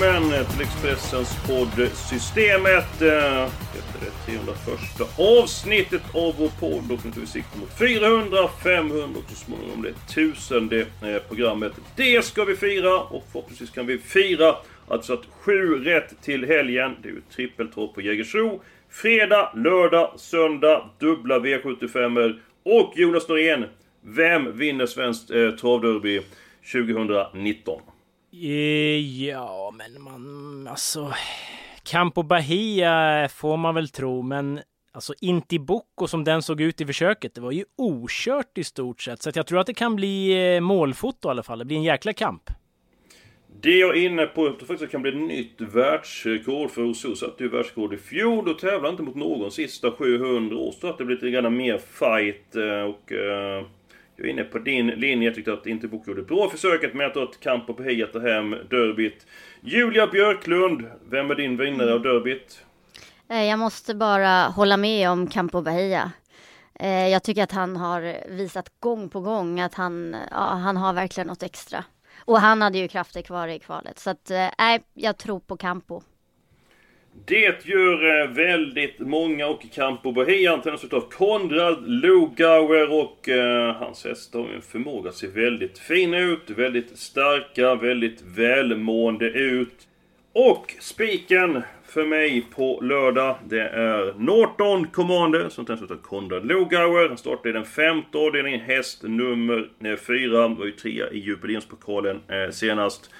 välkommen till Expressens podd Systemet. Detta eh, är det 301 avsnittet av vår podd och nu tar vi sikte mot 400, 500 och så småningom det tusende eh, programmet. Det ska vi fira och förhoppningsvis kan vi fira alltså att vi satt sju rätt till helgen. Det är ju trippeltråd på Jägersro. Fredag, lördag, söndag, dubbla V75 och Jonas Norén. Vem vinner svenskt eh, travderby 2019? Eh, ja, men man, alltså... Campo Bahia får man väl tro, men alltså Intibucco som den såg ut i försöket, det var ju okört i stort sett. Så att jag tror att det kan bli eh, målfoto i alla fall. Det blir en jäkla kamp. Det är jag är inne på, jag tror faktiskt det kan bli ett nytt världsrekord för Rousseau satte ju världsrekord i fjol och tävlade inte mot någon sista 700 år. Så att det blir lite grann mer fight eh, och... Jag är inne på din linje, jag tyckte att Interbok gjorde bra försöket med att ta ett kamp på Bahia ta hem derbyt. Julia Björklund, vem är din vinnare av derbyt? Eh, jag måste bara hålla med om Campo Bahia. Eh, jag tycker att han har visat gång på gång att han, ja, han har verkligen något extra. Och han hade ju krafter kvar i kvalet. Så att, eh, nej, jag tror på Campo. Det gör eh, väldigt många och Campo Bahia antändes utav Konrad Lugauer och eh, hans hästar har en förmåga att se väldigt fina ut, väldigt starka, väldigt välmående ut. Och spiken för mig på lördag, det är Norton Commander som tänds utav Konrad Lugauer. Han startar i den femte avdelningen, häst nummer eh, fyra, var ju trea i jubileumspokalen eh, senast.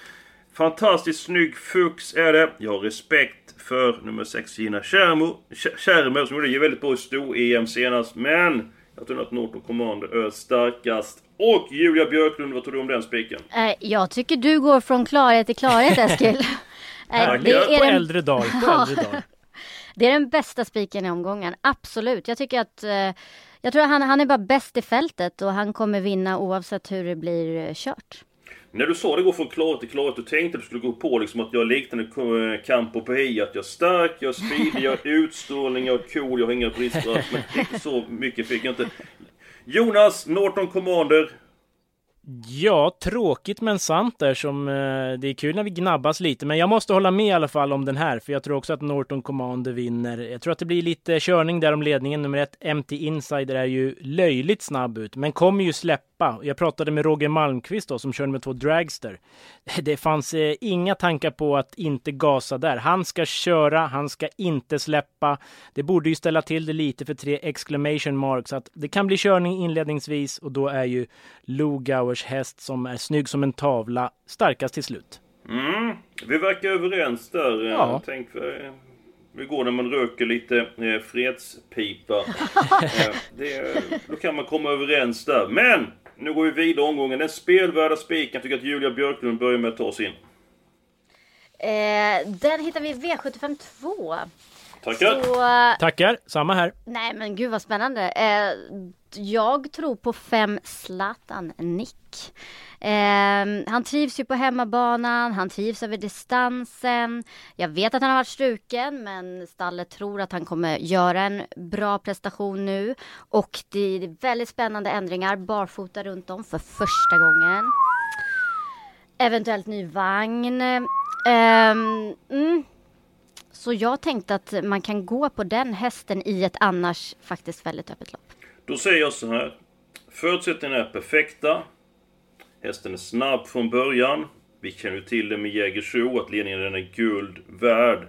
Fantastiskt snygg fux är det. Jag har respekt för nummer 6 Gina Schermer, Schermer som gjorde väldigt bra i stor-EM senast. Men jag tror att Norton Commander är starkast. Och Julia Björklund, vad tror du om den spiken? Eh, Jag tycker du går från klarhet till klarhet Eskil. Tack. det, På är den, äldre dag, på äldre dag. det är den bästa spiken i omgången, absolut. Jag tycker att eh, jag tror att han, han är bara bäst i fältet och han kommer vinna oavsett hur det blir eh, kört. När du sa det går från klarhet till klarhet, du tänkte att du skulle gå på liksom att jag liknande eh, Campo Bahia. Att jag är stark, jag är speedig, jag har utstrålning, jag är cool, jag har inga brister. Men riktigt så mycket fick jag inte. Jonas, Norton Commander. Ja, tråkigt men sant där som eh, det är kul när vi gnabbas lite. Men jag måste hålla med i alla fall om den här, för jag tror också att Norton Commander vinner. Jag tror att det blir lite körning där om ledningen. Nummer ett, MT Insider, är ju löjligt snabb ut, men kommer ju släppa. Jag pratade med Roger Malmqvist då, som kör med två Dragster. Det fanns eh, inga tankar på att inte gasa där. Han ska köra, han ska inte släppa. Det borde ju ställa till det lite för tre exclamation marks. Att det kan bli körning inledningsvis och då är ju Lugauers häst som är snygg som en tavla starkast till slut. Mm, vi verkar överens där. Eh, Ja. Tänk eh, hur går när man röker lite eh, fredspipa. eh, det, då kan man komma överens där. Men! Nu går vi vidare omgången. Den spelvärda spiken. Jag tycker att Julia Björklund börjar med att ta sin. Eh, den hittar vi i V75 2. Tackar! Så, eh, Tackar, samma här. nej men gud vad spännande. Eh, jag tror på fem Zlatan Nick. Eh, han trivs ju på hemmabanan, han trivs över distansen. Jag vet att han har varit struken men stallet tror att han kommer göra en bra prestation nu. Och det är väldigt spännande ändringar, barfota runt om för första gången. Eventuellt ny vagn. Ehm, mm. Så jag tänkte att man kan gå på den hästen i ett annars faktiskt väldigt öppet lopp. Då säger jag så här. Förutsättningarna är perfekta. Hästen är snabb från början. Vi känner ju till det med Jägersro, att ledningen den är guld värd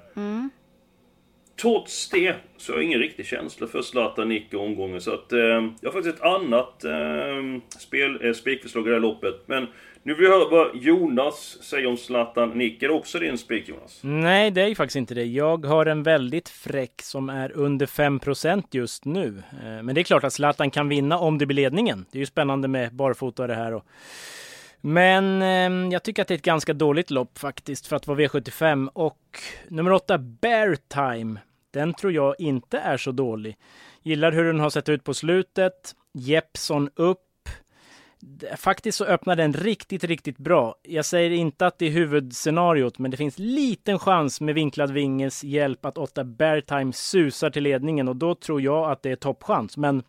trots det så har jag ingen riktig känsla för Zlatan Nick i omgången. Så att eh, jag har faktiskt ett annat eh, spel, eh, spikförslag i det här loppet. Men nu vill jag höra vad Jonas säger om Zlatan Nick. Är det också din spik Jonas? Nej, det är ju faktiskt inte det. Jag har en väldigt fräck som är under 5% just nu. Eh, men det är klart att Zlatan kan vinna om det blir ledningen. Det är ju spännande med barfota det här. Och... Men eh, jag tycker att det är ett ganska dåligt lopp faktiskt för att vara V75. Och nummer 8, Bear Time. Den tror jag inte är så dålig. Gillar hur den har sett ut på slutet. Jeppson upp Faktiskt så öppnar den riktigt, riktigt bra. Jag säger inte att det är huvudscenariot, men det finns liten chans med vinklad vinges hjälp att 8 Beartime susar till ledningen och då tror jag att det är toppchans. Men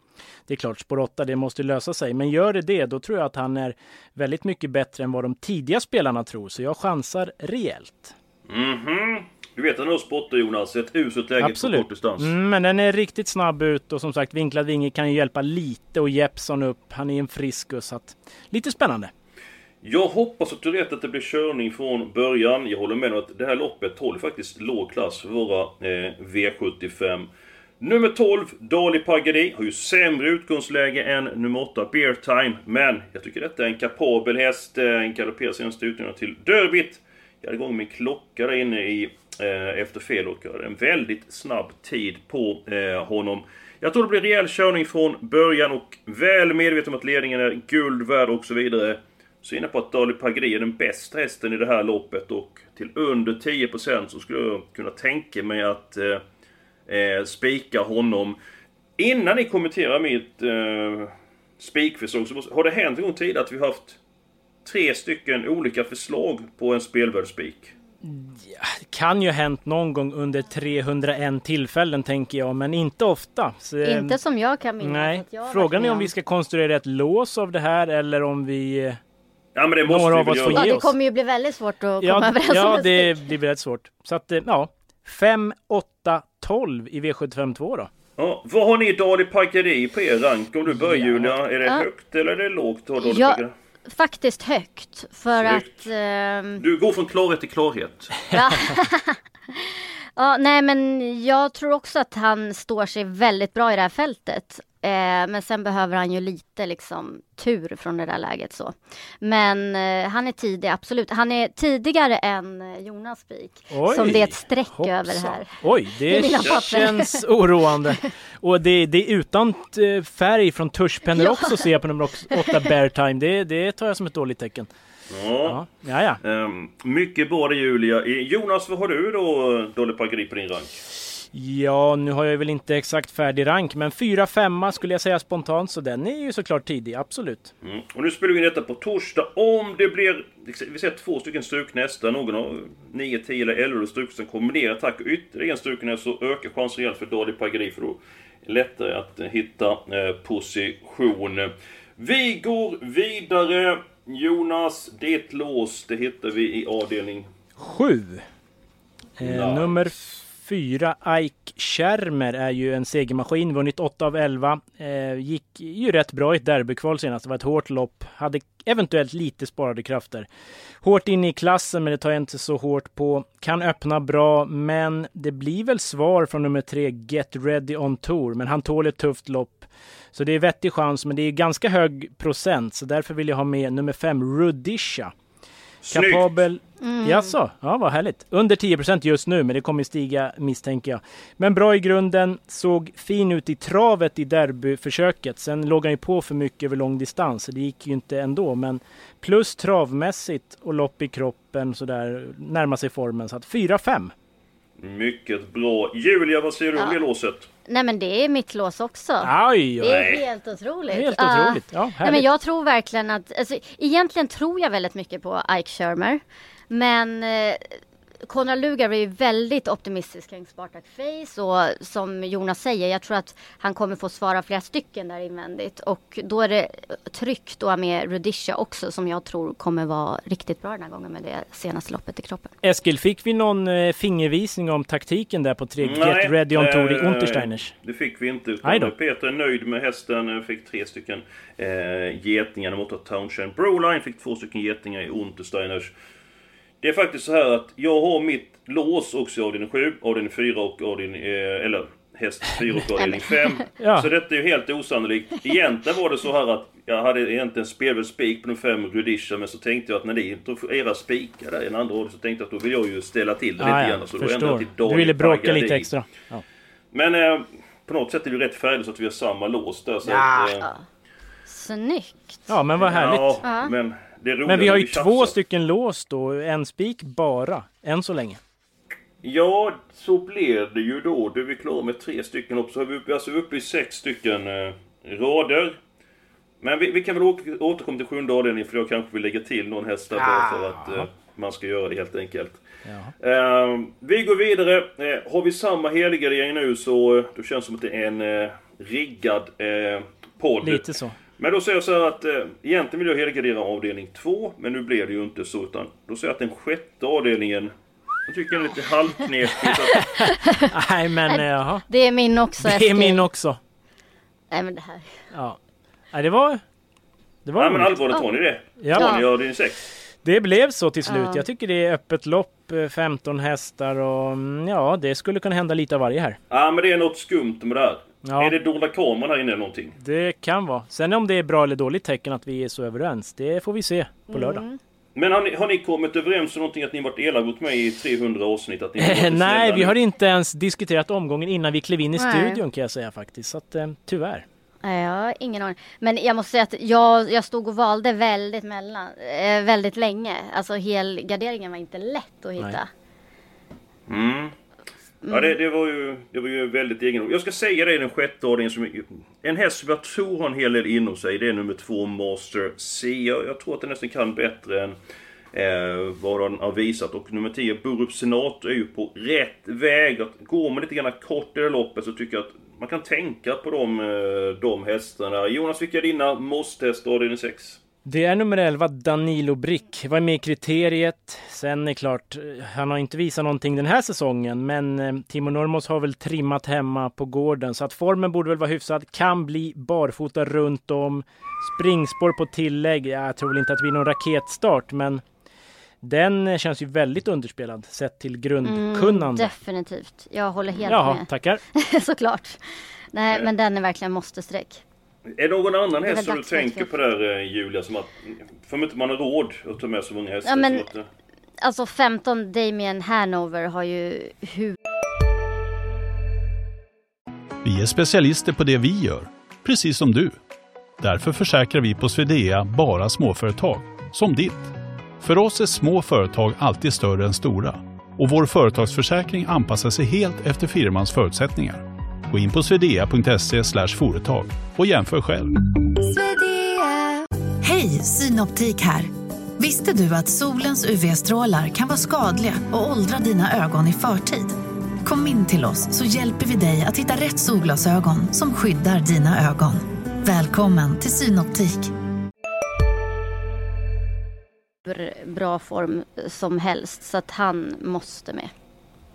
det är klart, spår 8, det måste lösa sig. Men gör det det, då tror jag att han är väldigt mycket bättre än vad de tidiga spelarna tror. Så jag chansar rejält. Mm -hmm du vet att han har spottar Jonas, ett uselt läge på kort distans. Mm, men den är riktigt snabb ut och som sagt vinklad vinge kan ju hjälpa lite och Jeppson upp. Han är en friskus så att lite spännande. Jag hoppas att du rätt att det blir körning från början. Jag håller med om att det här loppet håller faktiskt låg klass för våra eh, V75. Nummer 12, Dali Pagadi, har ju sämre utgångsläge än nummer 8, Beer Time. Men jag tycker detta är en kapabel häst. En galopperar senaste utgången till Derbyt. Jag hade igång min klocka där inne i eh, Eh, efter fel och en väldigt snabb tid på eh, honom. Jag tror det blir rejäl körning från början och väl medveten om att ledningen är guld värd och så vidare. Så inne på att Dali Pagri är den bästa hästen i det här loppet och till under 10% så skulle jag kunna tänka mig att eh, eh, spika honom. Innan ni kommenterar mitt eh, spikförslag så måste, har det hänt en gång tidigare att vi har haft tre stycken olika förslag på en spelvärdsspik kan ju ha hänt någon gång under 301 tillfällen tänker jag, men inte ofta. Så, inte som jag kan minnas. Nej. Frågan är om vi ska konstruera ett lås av det här eller om vi Ja men det måste några vi av oss får ja, det kommer ju bli väldigt svårt att komma ja, överens Ja, om det blir väldigt svårt. Så att, eh, ja. 5, 8, 12 i V75 2 då. Ja, vad har ni Dali Pagari på er rank? Om du börjar ja. Julia, är det ja. högt eller är det lågt? Dali ja, faktiskt högt. För Snyggt. att... Eh... Du går från klarhet till klarhet. Ja. ja, nej men jag tror också att han står sig väldigt bra i det här fältet. Eh, men sen behöver han ju lite liksom tur från det där läget så. Men eh, han är tidig, absolut. Han är tidigare än eh, Jonas Spik. Som det är ett streck hoppsa. över här. Oj, det känns oroande. Och det, det är utan eh, färg från tuschpennor ja. också ser jag på nummer 8 Bear Time. Det, det tar jag som ett dåligt tecken. Ja. ja. ja, um, mycket bra Julia. Jonas, vad har du då Dolly Pagri på din rank? Ja, nu har jag väl inte exakt färdig rank, men 4-5 skulle jag säga spontant, så den är ju såklart tidig, absolut. Mm. Och nu spelar vi in detta på torsdag. Om det blir, vi ser två stycken struknäst, där någon av 9, 10 eller 11 struknästen kombinerar attack och ytterligare en struknäst, så ökar chansen rejält för Dali Pagari, för då är det lättare att hitta eh, position. Vi går vidare. Jonas, ditt lås, det hittar vi i avdelning 7. Eh, nice. Nummer fyra. Ike Schermer är ju en segermaskin, vunnit 8 av 11. Eh, gick ju rätt bra i ett derbykval senast. Det var ett hårt lopp. Hade eventuellt lite sparade krafter. Hårt inne i klassen, men det tar jag inte så hårt på. Kan öppna bra, men det blir väl svar från nummer tre, Get Ready On Tour. Men han tål ett tufft lopp. Så det är vettig chans, men det är ganska hög procent. Så därför vill jag ha med nummer fem, Rudisha. Kapabel. Mm. Jaså? Ja, vad härligt. Under 10% just nu, men det kommer stiga misstänker jag. Men bra i grunden. Såg fin ut i travet i derbyförsöket. Sen låg han ju på för mycket över lång distans, så det gick ju inte ändå. Men plus travmässigt och lopp i kroppen sådär, närma sig formen. Så att 4-5. Mycket bra. Julia, vad säger du om det låset? Nej men det är mitt lås också. Oj. Det är helt otroligt. Helt otroligt. Ja, nej, men jag tror verkligen att, alltså, egentligen tror jag väldigt mycket på Ike Shermer. Men eh, Konrad Lugar är väldigt optimistisk kring Spartak Face och som Jonas säger, jag tror att han kommer få svara flera stycken där invändigt och då är det tryggt att ha med Rudisha också som jag tror kommer vara riktigt bra den här gången med det senaste loppet i kroppen. Eskil, fick vi någon eh, fingervisning om taktiken där på tre Nej, Get Ready On Tour i eh, Untersteiners? Det fick vi inte. Utan Peter är nöjd med hästen, fick tre stycken eh, getingar mot Townshend Broline, fick två stycken getingar i Untersteiners. Det är faktiskt så här att jag har mitt lås också i avdelning 7, avdelning 4 och avdelning... Eh, eller häst 4 och avdelning 5. Ja. Så detta är ju helt osannolikt. Egentligen var det så här att jag hade egentligen spelväl spik på den 5 Gradisha men så tänkte jag att när ni tog era spikar där i den andra ordet så tänkte jag att då vill jag ju ställa till det Ah, lite ja, grann. Så då ändrade jag till Du Daniel ville bråka lite extra. Ja. Men eh, på något sätt är det ju rätt färdigt så att vi har samma lås där. Så Ja. att, eh, Snyggt! ja, men vad härligt. Ja, Ja. men det är roligt Men vi har ju två stycken lås då, en spik bara, än så länge. Ja, så blev det ju då. Då är vi klara med tre stycken upp. Så är vi alltså uppe i sex stycken eh, rader. Men vi, vi kan väl återkomma till sjunde avdelningen för jag kanske vill lägga till någon häst där bara för att eh, man ska göra det helt enkelt. Eh, vi går vidare. Eh, har vi samma helgardering nu så eh, då känns det som att det är en eh, riggad eh, podd. Lite så. Men då säger jag så här att eh, egentligen vill jag helgardera avdelning 2, men nu blev det ju inte så utan då säger jag att den sjätte avdelningen jag tycker den är lite halvknepig. att- Nej men eh, jaha. Det är min också Det är efter- min också. Nej men det här. Ja. Nej, det var... Det var Nej men allvarligt, har ni det? Ja. Har ni avdelning 6? Det blev så till slut. Ja. Jag tycker det är öppet lopp, eh, 15 hästar och mm, ja, det skulle kunna hända lite av varje här. Ja men det är något skumt med det här. Ja. Är det dolda kameran här inne eller någonting? Det kan vara. Sen om det är bra eller dåligt tecken att vi är så överens, det får vi se på lördag. Mm. Men har ni, har ni kommit överens om någonting att ni varit elaka mot mig i 300 avsnitt? Att ni varit Nej, vi har inte ens diskuterat omgången innan vi klev in i Nej. studion kan jag säga faktiskt. Så att eh, tyvärr. Nej, jag har ingen aning. Men jag måste säga att jag, jag stod och valde väldigt mellan, eh, väldigt länge. Alltså helgarderingen var inte lätt att hitta. Nej. Mm. Ja, det, det, var ju, det var ju väldigt egendomligt. Jag ska säga det i den sjätte ordningen som... En häst som jag tror har en hel del inom sig, det är nummer två Master C. Jag, jag tror att den nästan kan bättre än eh, vad den har visat. Och nummer 10 Borup Senator är ju på rätt väg. Att går man lite grann kort i det loppet så tycker jag att man kan tänka på de, eh, de hästarna. Jonas, vilka är dina måste-hästar avdelning 6? Det är nummer 11, Danilo Brick. Var med i kriteriet. Sen är klart, eh, han har inte visat någonting den här säsongen, men eh, Timo Normos har väl trimmat hemma på gården, så att formen borde väl vara hyfsad. Kan bli barfota runt om. Springspår på tillägg. Ja, Jag tror väl inte att det blir någon raketstart, men den eh, känns ju väldigt underspelad sett till grundkunnande. Definitivt. Jag håller helt Jaha, med. tackar. Såklart. Nej, men den är verkligen måste-streck. Är det någon annan häst som du tänker på där eh, Julia? Som att, för inte man har råd att ta med så många hästar. Ja, men- att, eh, Alltså 15 Damien Hanover har ju hur Vi är specialister på det vi gör, precis som du. Därför försäkrar vi på Swedea bara småföretag, som ditt. För oss är små företag alltid större än stora och vår företagsförsäkring anpassar sig helt efter firmans förutsättningar. Gå in på swedea.se företag och jämför själv. Hej, Synoptik här. Visste du att solens UV-strålar kan vara skadliga och åldra dina ögon i förtid? Kom in till oss så hjälper vi dig att hitta rätt solglasögon som skyddar dina ögon. Välkommen till Synoptik. bra form som helst. Så att han måste med.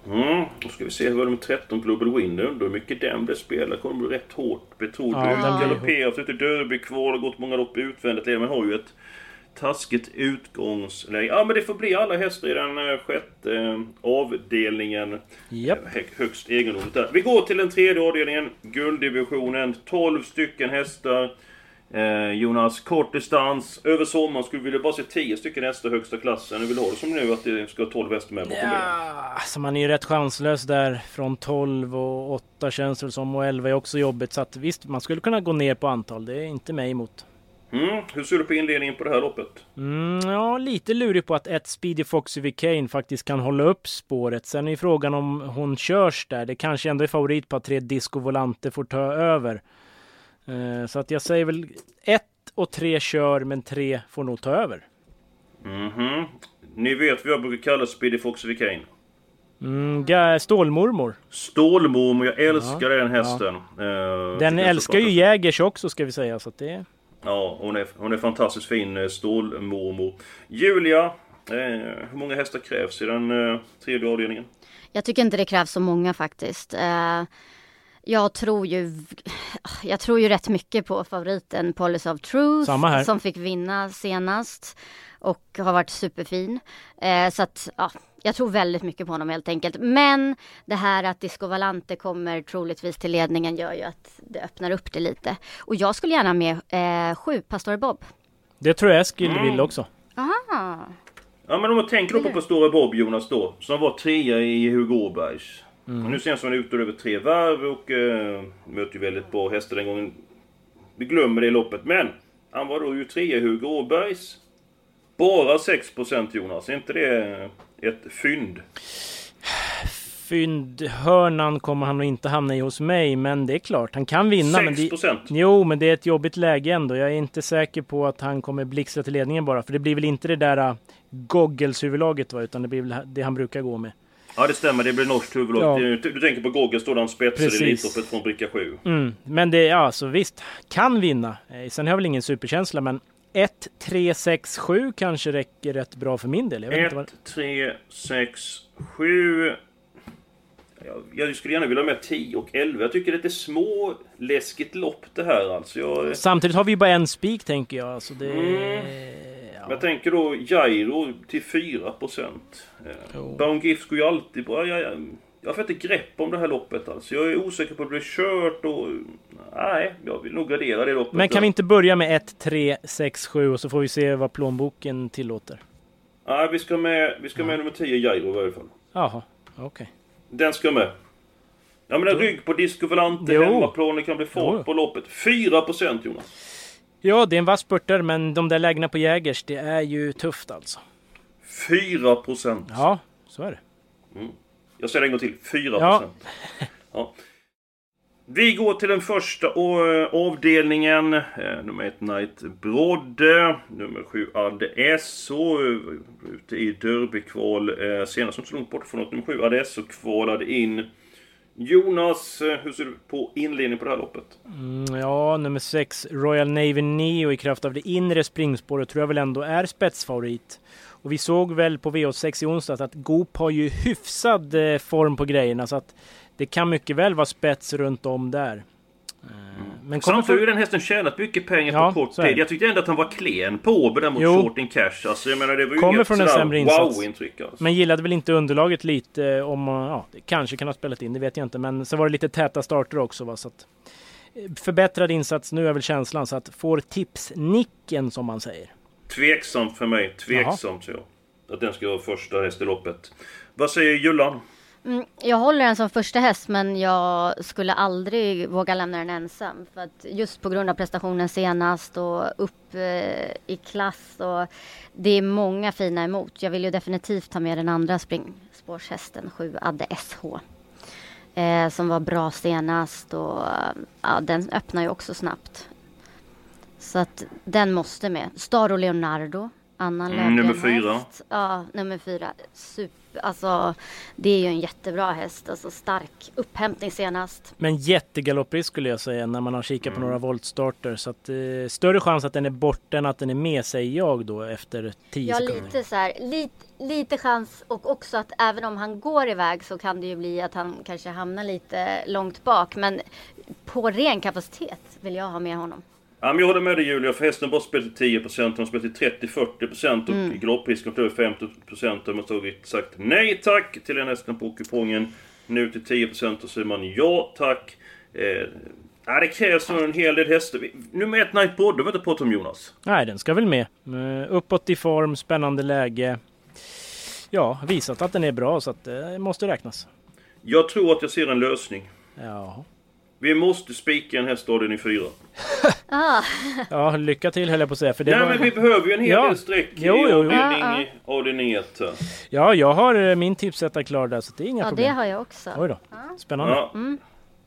Mm, då ska vi se hur det med 13 Global Winner. Undrar hur mycket den blev spelad. Kommer bli rätt hårt betrodd. Ja, Ja, blir Galopperat ute i Derby kvar. Det har gått många lopp utvändigt. Men har ju ett taskigt utgångsläge. Ja men det får bli alla hästar i den eh, sjätte eh, avdelningen. Japp. Hö- Högst egendomligt där. Vi går till den tredje avdelningen. Gulddivisionen. 12 stycken hästar. Eh, Jonas, kort distans. Över sommaren skulle vi vilja bara se 10 stycken hästar högsta klassen. Hur vill du ha det som nu att det ska vara 12 hästar med bakom? Ja, alltså man är ju rätt chanslös där från 12 och 8 känns det som och 11 är också jobbigt. Så att visst, man skulle kunna gå ner på antal. Det är inte mig emot. Mm, hur ser du på inledningen på det här loppet? Mm, ja, lite lurig på att ett Speedy Foxy Vicane faktiskt kan hålla upp spåret. Sen är ju frågan om hon körs där. Det kanske ändå är favorit på att tre Disco Volante får ta över. Eh, så att jag säger väl ett och tre kör, men tre får nog ta över. Mhm. Ni vet vad jag brukar kalla Speedy Fox Vicane. Mm, Stålmormor. Stålmormor, jag älskar den hästen. Eh, Den älskar ju. Jägers också ska vi säga. Så att det... Ja, hon är, hon är fantastiskt fin, eh, Stålmormor. Julia, eh, hur många hästar krävs i den eh, tredje avdelningen? Jag tycker inte det krävs så många faktiskt. Jag tror ju Jag tror ju rätt mycket på favoriten Policy of Truth som fick vinna senast och har varit superfin. Eh, så att ja, jag tror väldigt mycket på honom helt enkelt. Men det här att Disco Valante kommer troligtvis till ledningen gör ju att det öppnar upp det lite. Och jag skulle gärna med eh, sju, Pastor Bob. Det tror jag Eskil Mm. vill också. Aha. Ja men om man tänker då på Pastora Bob Jonas då, som var trea i Hugo Åbergs. Mm. Nu senast var han ute över tre varv och uh, möter ju väldigt bra hästar den gången. Vi glömmer det loppet, men han var då ju trea Hugo Åbergs. Bara 6% Jonas, är inte det ett fynd? Fyndhörnan kommer han nog inte hamna i hos mig, men det är klart, han kan vinna. Men det, 6%? jo, men det är ett jobbigt läge ändå. Jag är inte säker på att han kommer blixtra till ledningen bara, för det blir väl inte det där uh, goggles-huvudlaget va, utan det blir väl det han brukar gå med. Ja det stämmer, det blir norskt huvudlag. Ja. Du, du tänker på Gogge, står han spetsar i. Elitloppet från bricka 7. Mm, men det, ja, alltså visst, kan vinna. Eh, Sen har jag väl ingen superkänsla, men 1, 3, 6, 7 kanske räcker rätt bra för min del. Jag vet inte vad... 1, 3, 6, 7... Jag, skulle gärna vilja ha med 10 och 11. Jag tycker det är små läskigt lopp det här alltså. Jag, Samtidigt har vi ju bara en spik tänker jag. Så det... Mm. Ja. jag tänker då Jairo till 4 procent. Jo. Bound Gifts går ju alltid bra. Jag, jag, jag får inte grepp om det här loppet alltså. Jag är osäker på att det blir kört och... Nej, jag vill nog gradera det loppet. Men kan vi inte börja med 1, 3, 6, 7 och så får vi se vad plånboken tillåter? Nej, vi ska med, vi ska med nummer 10 Jairo i varje fall. Jaha, okej. Den ska med. Ja men en rygg på Disco Volante, hemmaplan, det kan bli fart Jo. på loppet. 4% Jonas. Ja, det är en vass spurtare, men de där lägena på Jägers, det är ju tufft alltså. 4%. Ja, så är det. Jag säger det en gång till. 4%. Ja. Ja. Vi går till den första eh, avdelningen. Eh, nummer 1 Knight Brodde. Nummer 7 Adesso. Eh, ute i derbykval. Senast inte så långt bort från något. Nummer 7 Adesso kvalade in. Jonas, hur ser du på inledningen på det här loppet? Mm, ja, nummer 6, Royal Navy Neo i kraft av det inre springspåret tror jag väl ändå är spetsfavorit. Och vi såg väl på V86 i onsdags att Goop har ju hyfsad form på grejerna så att det kan mycket väl vara spets runt om där. Eh, Men Samtidigt har ju den hästen tjänat mycket pengar Ja, på kort tid. Jag tyckte ändå att han var klen på Åby där mot Jo. Short in Cash. Alltså, jag menar, det var ju Kommer från en sämre insats. wow-intryck. Alltså. Men gillade väl inte underlaget lite eh, om, ja, det kanske kan ha spelat in, det vet jag inte. Men så var det lite täta starter också va, så att eh, Förbättrad insats nu är väl känslan så att får tipsnicken som man säger. Tveksamt för mig. Tveksamt så jag. Att den ska vara första häst i loppet. Vad säger Jullan? Mm, jag håller den som första häst men jag skulle aldrig våga lämna den ensam. För att just på grund av prestationen senast och upp eh, i klass och det är många fina emot. Jag vill ju definitivt ta med den andra springspårshästen, 7 Adde SH. Eh, som var bra senast och ja, den öppnar ju också snabbt. Så att den måste med. Staro Leonardo, annan Mm, nummer fyra. Ja, nummer fyra. Super, alltså det är ju en jättebra häst. Alltså stark upphämtning senast. Men jättegalopprisk skulle jag säga när man har kikat på några voltstarter. Så att, eh, större chans att den är borta än att den är med säger jag då efter 10 Ja, sekunder. lite så här, lite, lite chans och också att även om han går iväg så kan det ju bli att han kanske hamnar lite långt bak. Men på ren kapacitet vill jag ha med honom. Ja, men jag håller med dig Julia, för hästen bara spelat till 10%, de spelat till 30-40% och Mm. galopprisken över 50% har man tagit sagt nej tack till den hästen på kupongen. Nu till 10% och säger man ja tack. Eh, ja, det krävs nog en hel del hästar. Nummer ett Night Brodde har vi inte pratat om Jonas. Nej, den ska väl med. Eh, uppåt i form, spännande läge. Ja, visat att den är bra så att det måste räknas. Jag tror att jag ser en lösning. Ja, Vi måste spika en häst avdelning 4. Ah, ja lycka till höll jag på att säga. För det Nej var... men vi behöver ju en hel Ja. del streck i Jo, jo, jo. Ja, avdelning, avdelning 1. här. Ja, jag har eh, min tipsetta klar där så det är inga ja, det problem. har jag också. Oj då. Spännande. Ja.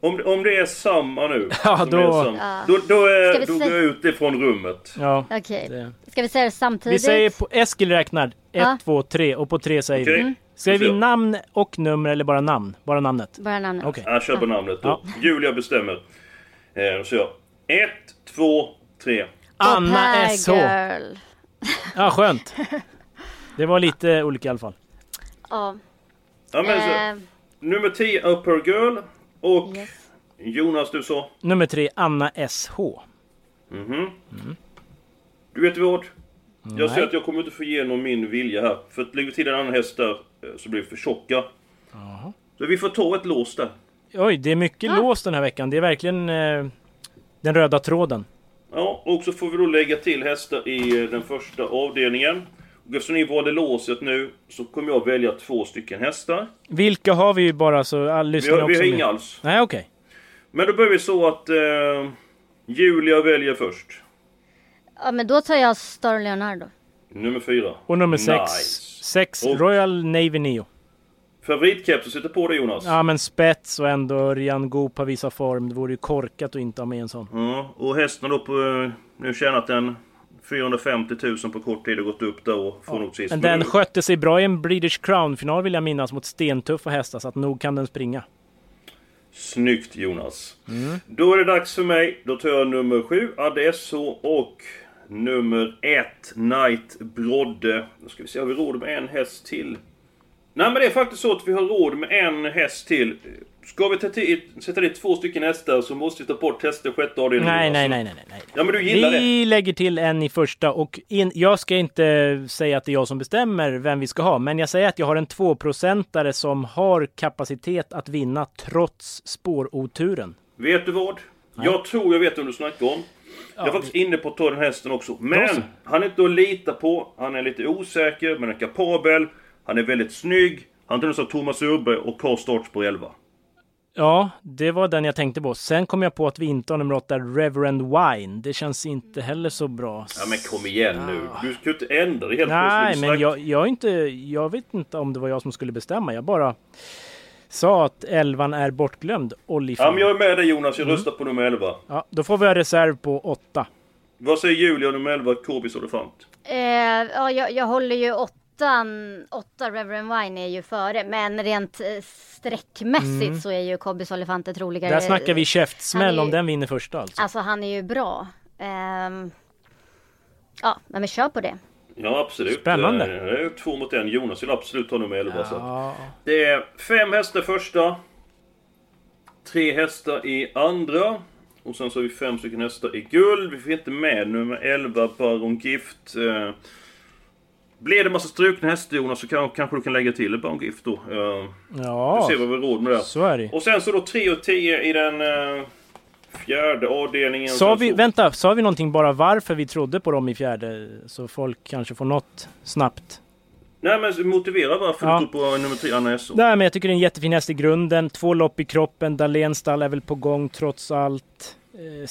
Om, om det är samma nu. Ja, då- är samma, Ja. då, då, är, då går jag ut ifrån rummet. Ja. Okej, Det. ska vi säga det samtidigt? Vi säger på Eskil räknar 1, Ja. 2, 3 och på 3 säger Okej? vi. Säger vi namn och nummer eller bara namn? Bara namnet? Bara namnet. Okej. Jag kör på namnet då. Ja. Julia bestämmer. Eh, så jag. Ett, två, tre. Anna SH. Girl. Ja, skönt. Det var lite olika i alla fall. Ja. Ja, men så, Eh, nummer 10 Upper Girl. Och yes. Jonas du sa? Nummer 3 Anna SH. Mhm. Du vet vad? Jag ser att jag kommer inte få igenom min vilja här. För att lägger vi till en annan häst där eh, så blir vi för tjocka. Så vi får ta ett lås där. Oj, det är mycket lås den här veckan. Det är verkligen eh, den röda tråden. Ja, och så får vi då lägga till hästar i eh, den första avdelningen. Och eftersom ni valde låset nu så kommer jag välja två stycken hästar. Vilka har vi bara så all Vi har, vi har inga alls. Nej, okej. Men då börjar vi så att eh, Julia väljer först. Ja men då tar jag Star Leonardo. Nummer fyra. Och nummer sex. Nice. Sex, Och- Royal Navy Neo. Favoritkeps sitter på dig Jonas. Ja men spets och ändå Örjan Goop har visat form. Det vore ju korkat att inte ha med en sån. Ja, och hästen då på... eh, Nu tjänat en 450 000 på kort tid och gått upp där och får nog sist. Men den skötte sig bra i en British Crown-final vill jag minnas mot stentuffa hästar så att nog kan den springa. Snyggt Jonas. Mm. Då är det dags för mig. Då tar jag nummer 7, Adesso och nummer 1, Knight Brodde. Då ska vi se, har vi råd med en häst till? Nej men det är faktiskt så att vi har råd med en häst till. Ska vi ta till, sätta dit två stycken hästar så måste vi ta bort hästen sjätte avdelningen. Nej, Jonas. nej, nej, nej, nej, nej. Ja men du gillar det? Vi lägger till en i första och in, jag ska inte säga att det är jag som bestämmer vem vi ska ha, men jag säger att jag har en tvåprocentare som har kapacitet att vinna trots spåroturen. Vet du vad? Jag tror jag vet vem du snackar om. Jag är faktiskt inne på att ta den hästen också. Men han är inte att lita på. Han är lite osäker, men är kapabel. Han är väldigt snygg. Han av Thomas Urberg och har startspår 11. Ja, det var den jag tänkte på. Sen kom jag på att vi inte har nummer åtta, Reverend Wine. Det känns inte heller så bra. Ja men kom igen nu. Du ska ju inte ändra det helt Nej, men jag, jag, inte, jag vet inte om det var jag som skulle bestämma. Jag bara sa att elvan är bortglömd. Olli Ja men jag är med dig Jonas. Jag röstar på nummer 11. ja, då får vi ha reserv på åtta. Vad säger Julia nummer 11, Kobis Olifant? Eh, ja, jag, jag håller ju åttan, åtta Reverend Wine är ju före. Men rent eh, sträckmässigt så är ju Kobbys Olifante troligare. Där snackar vi käftsmäll är om ju- den vinner första alltså. Alltså han är ju bra. Ehm, ja, men kör på det. Ja absolut. Spännande. Eh, Det är två mot en. Jonas vill absolut ta nummer 11. Så. att- Ja, Det är fem hästar första. Tre hästar i andra. Och sen så har vi fem stycken hästar i guld. Vi får inte med nummer 11, Baron Gift. Eh, Blir det massa strukna hästar Jonas så kan, kanske du kan lägga till ett Baron Gift då. Eh, ja Vi ser vad vi har råd med det. så är det. Och sen så då 3 och 10 i den eh, fjärde avdelningen. Sa vi, så- vänta, sa vi någonting bara varför vi trodde på dem i fjärde? Så folk kanske får något snabbt. Nej men motivera varför Ja. du tror på nummer 3, Anna Esso. Nej, men jag tycker det är en jättefin häst i grunden. Två lopp i kroppen. Dahléns stall är väl på gång trots allt. Eh,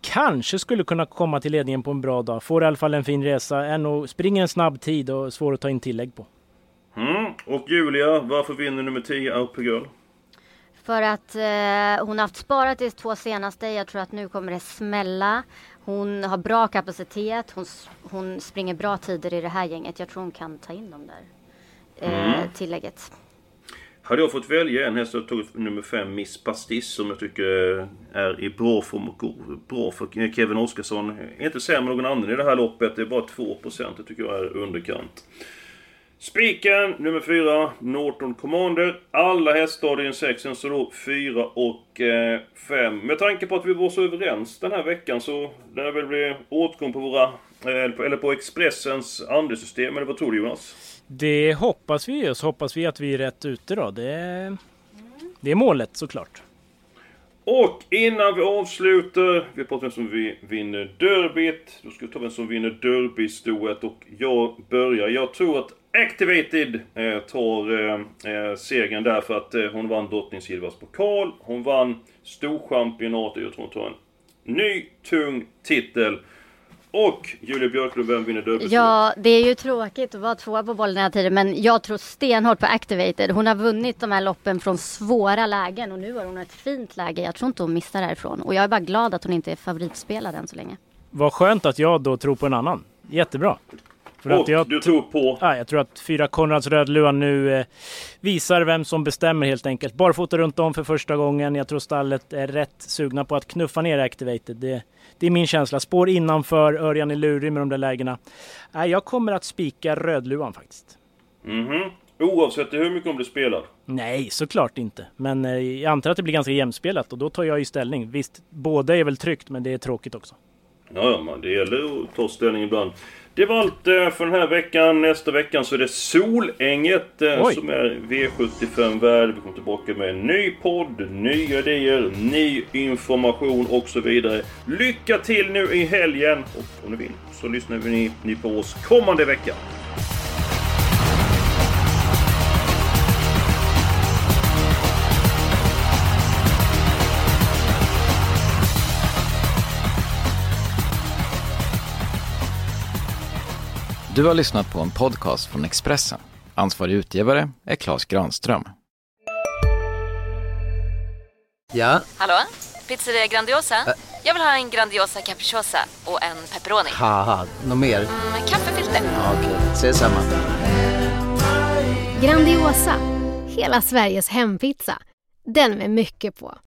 kanske skulle kunna komma till ledningen på en bra dag. Får i alla fall en fin resa. Är nog, springer en snabb tid och svår att ta in tillägg på. Mm. Och Julia, varför vinner nummer 10 Alpe Girl? För att eh, hon har haft sparat de två senaste. Jag tror att nu kommer det smälla. Hon har bra kapacitet. Hon, hon springer bra tider i det här gänget. Jag tror hon kan ta in dem där. Eh, Tillägget. Hade jag fått välja en häst jag tagit nummer 5 Miss Pastis som jag tycker är i bra form och går bra för Kevin Oskarsson. Inte sämre än någon annan i det här loppet. Det är bara 2%. Det tycker jag är underkant. Spiken nummer 4 Norton Commander. Alla hästar i en 6 så då 4 och 5. Med tanke på att vi var så överens den här veckan så det är väl bli åtgång på våra eh, på- eller på Expressens andelssystem. Eller vad tror du Jonas? Det hoppas vi ju. Så hoppas vi att vi är rätt ute då. Det, det är målet såklart. Och innan vi avslutar, vi pratar om vem som vi vinner derbyt. Då ska vi ta vem som vinner derbystoet och jag börjar. Jag tror att Activated eh, tar eh, eh, segern därför att eh, hon vann Drottning Silvas pokal. Hon vann Storchampionatet. Jag tror hon tar en ny tung titel. Och Julia Björklund, vem vinner derbystoet? Ja, det är ju tråkigt att vara tvåa på bollen den här tiden. Men jag tror stenhårt på Activated. Hon har vunnit de här loppen från svåra lägen. Och nu har hon ett fint läge. Jag tror inte hon missar därifrån. Och jag är bara glad att hon inte är favoritspelad än så länge. Vad skönt att jag då tror på en annan. Jättebra. För att Och jag du tror på... Ja, jag tror att fyra Konrads Rödluva nu eh, visar vem som bestämmer helt enkelt. Barfota runt om för första gången. Jag tror stallet är rätt sugna på att knuffa ner Activated. Det, det är min känsla. Spår innanför, Örjan är lurig med de där lägena. Nej, jag kommer att spika Rödluvan faktiskt. Mhm. Oavsett hur mycket hon blir spelad. Nej, såklart inte. Men eh, jag antar att det blir ganska jämspelat och då tar jag ju ställning. Visst, båda är väl tryggt, men det är tråkigt också. Ja, ja, det gäller att ta ställning ibland. Det var allt eh, för den här veckan. Nästa veckan så är det Solänget eh, Oj. som är V75-värd. Vi kommer tillbaka med en ny podd, nya idéer, ny information och så vidare. Lycka till nu i helgen! Och om ni vill så lyssnar ni på oss kommande vecka. Du har lyssnat på en podcast från Expressen. Ansvarig utgivare är Klas Granström. Ja, Hallå? Pizzeria Grandiosa? Jag vill ha en Grandiosa capriciosa och en pepperoni. haha, något mer? Med kaffefilter. Ja, Okej, ses samma. Grandiosa, hela Sveriges hempizza. Den med mycket på.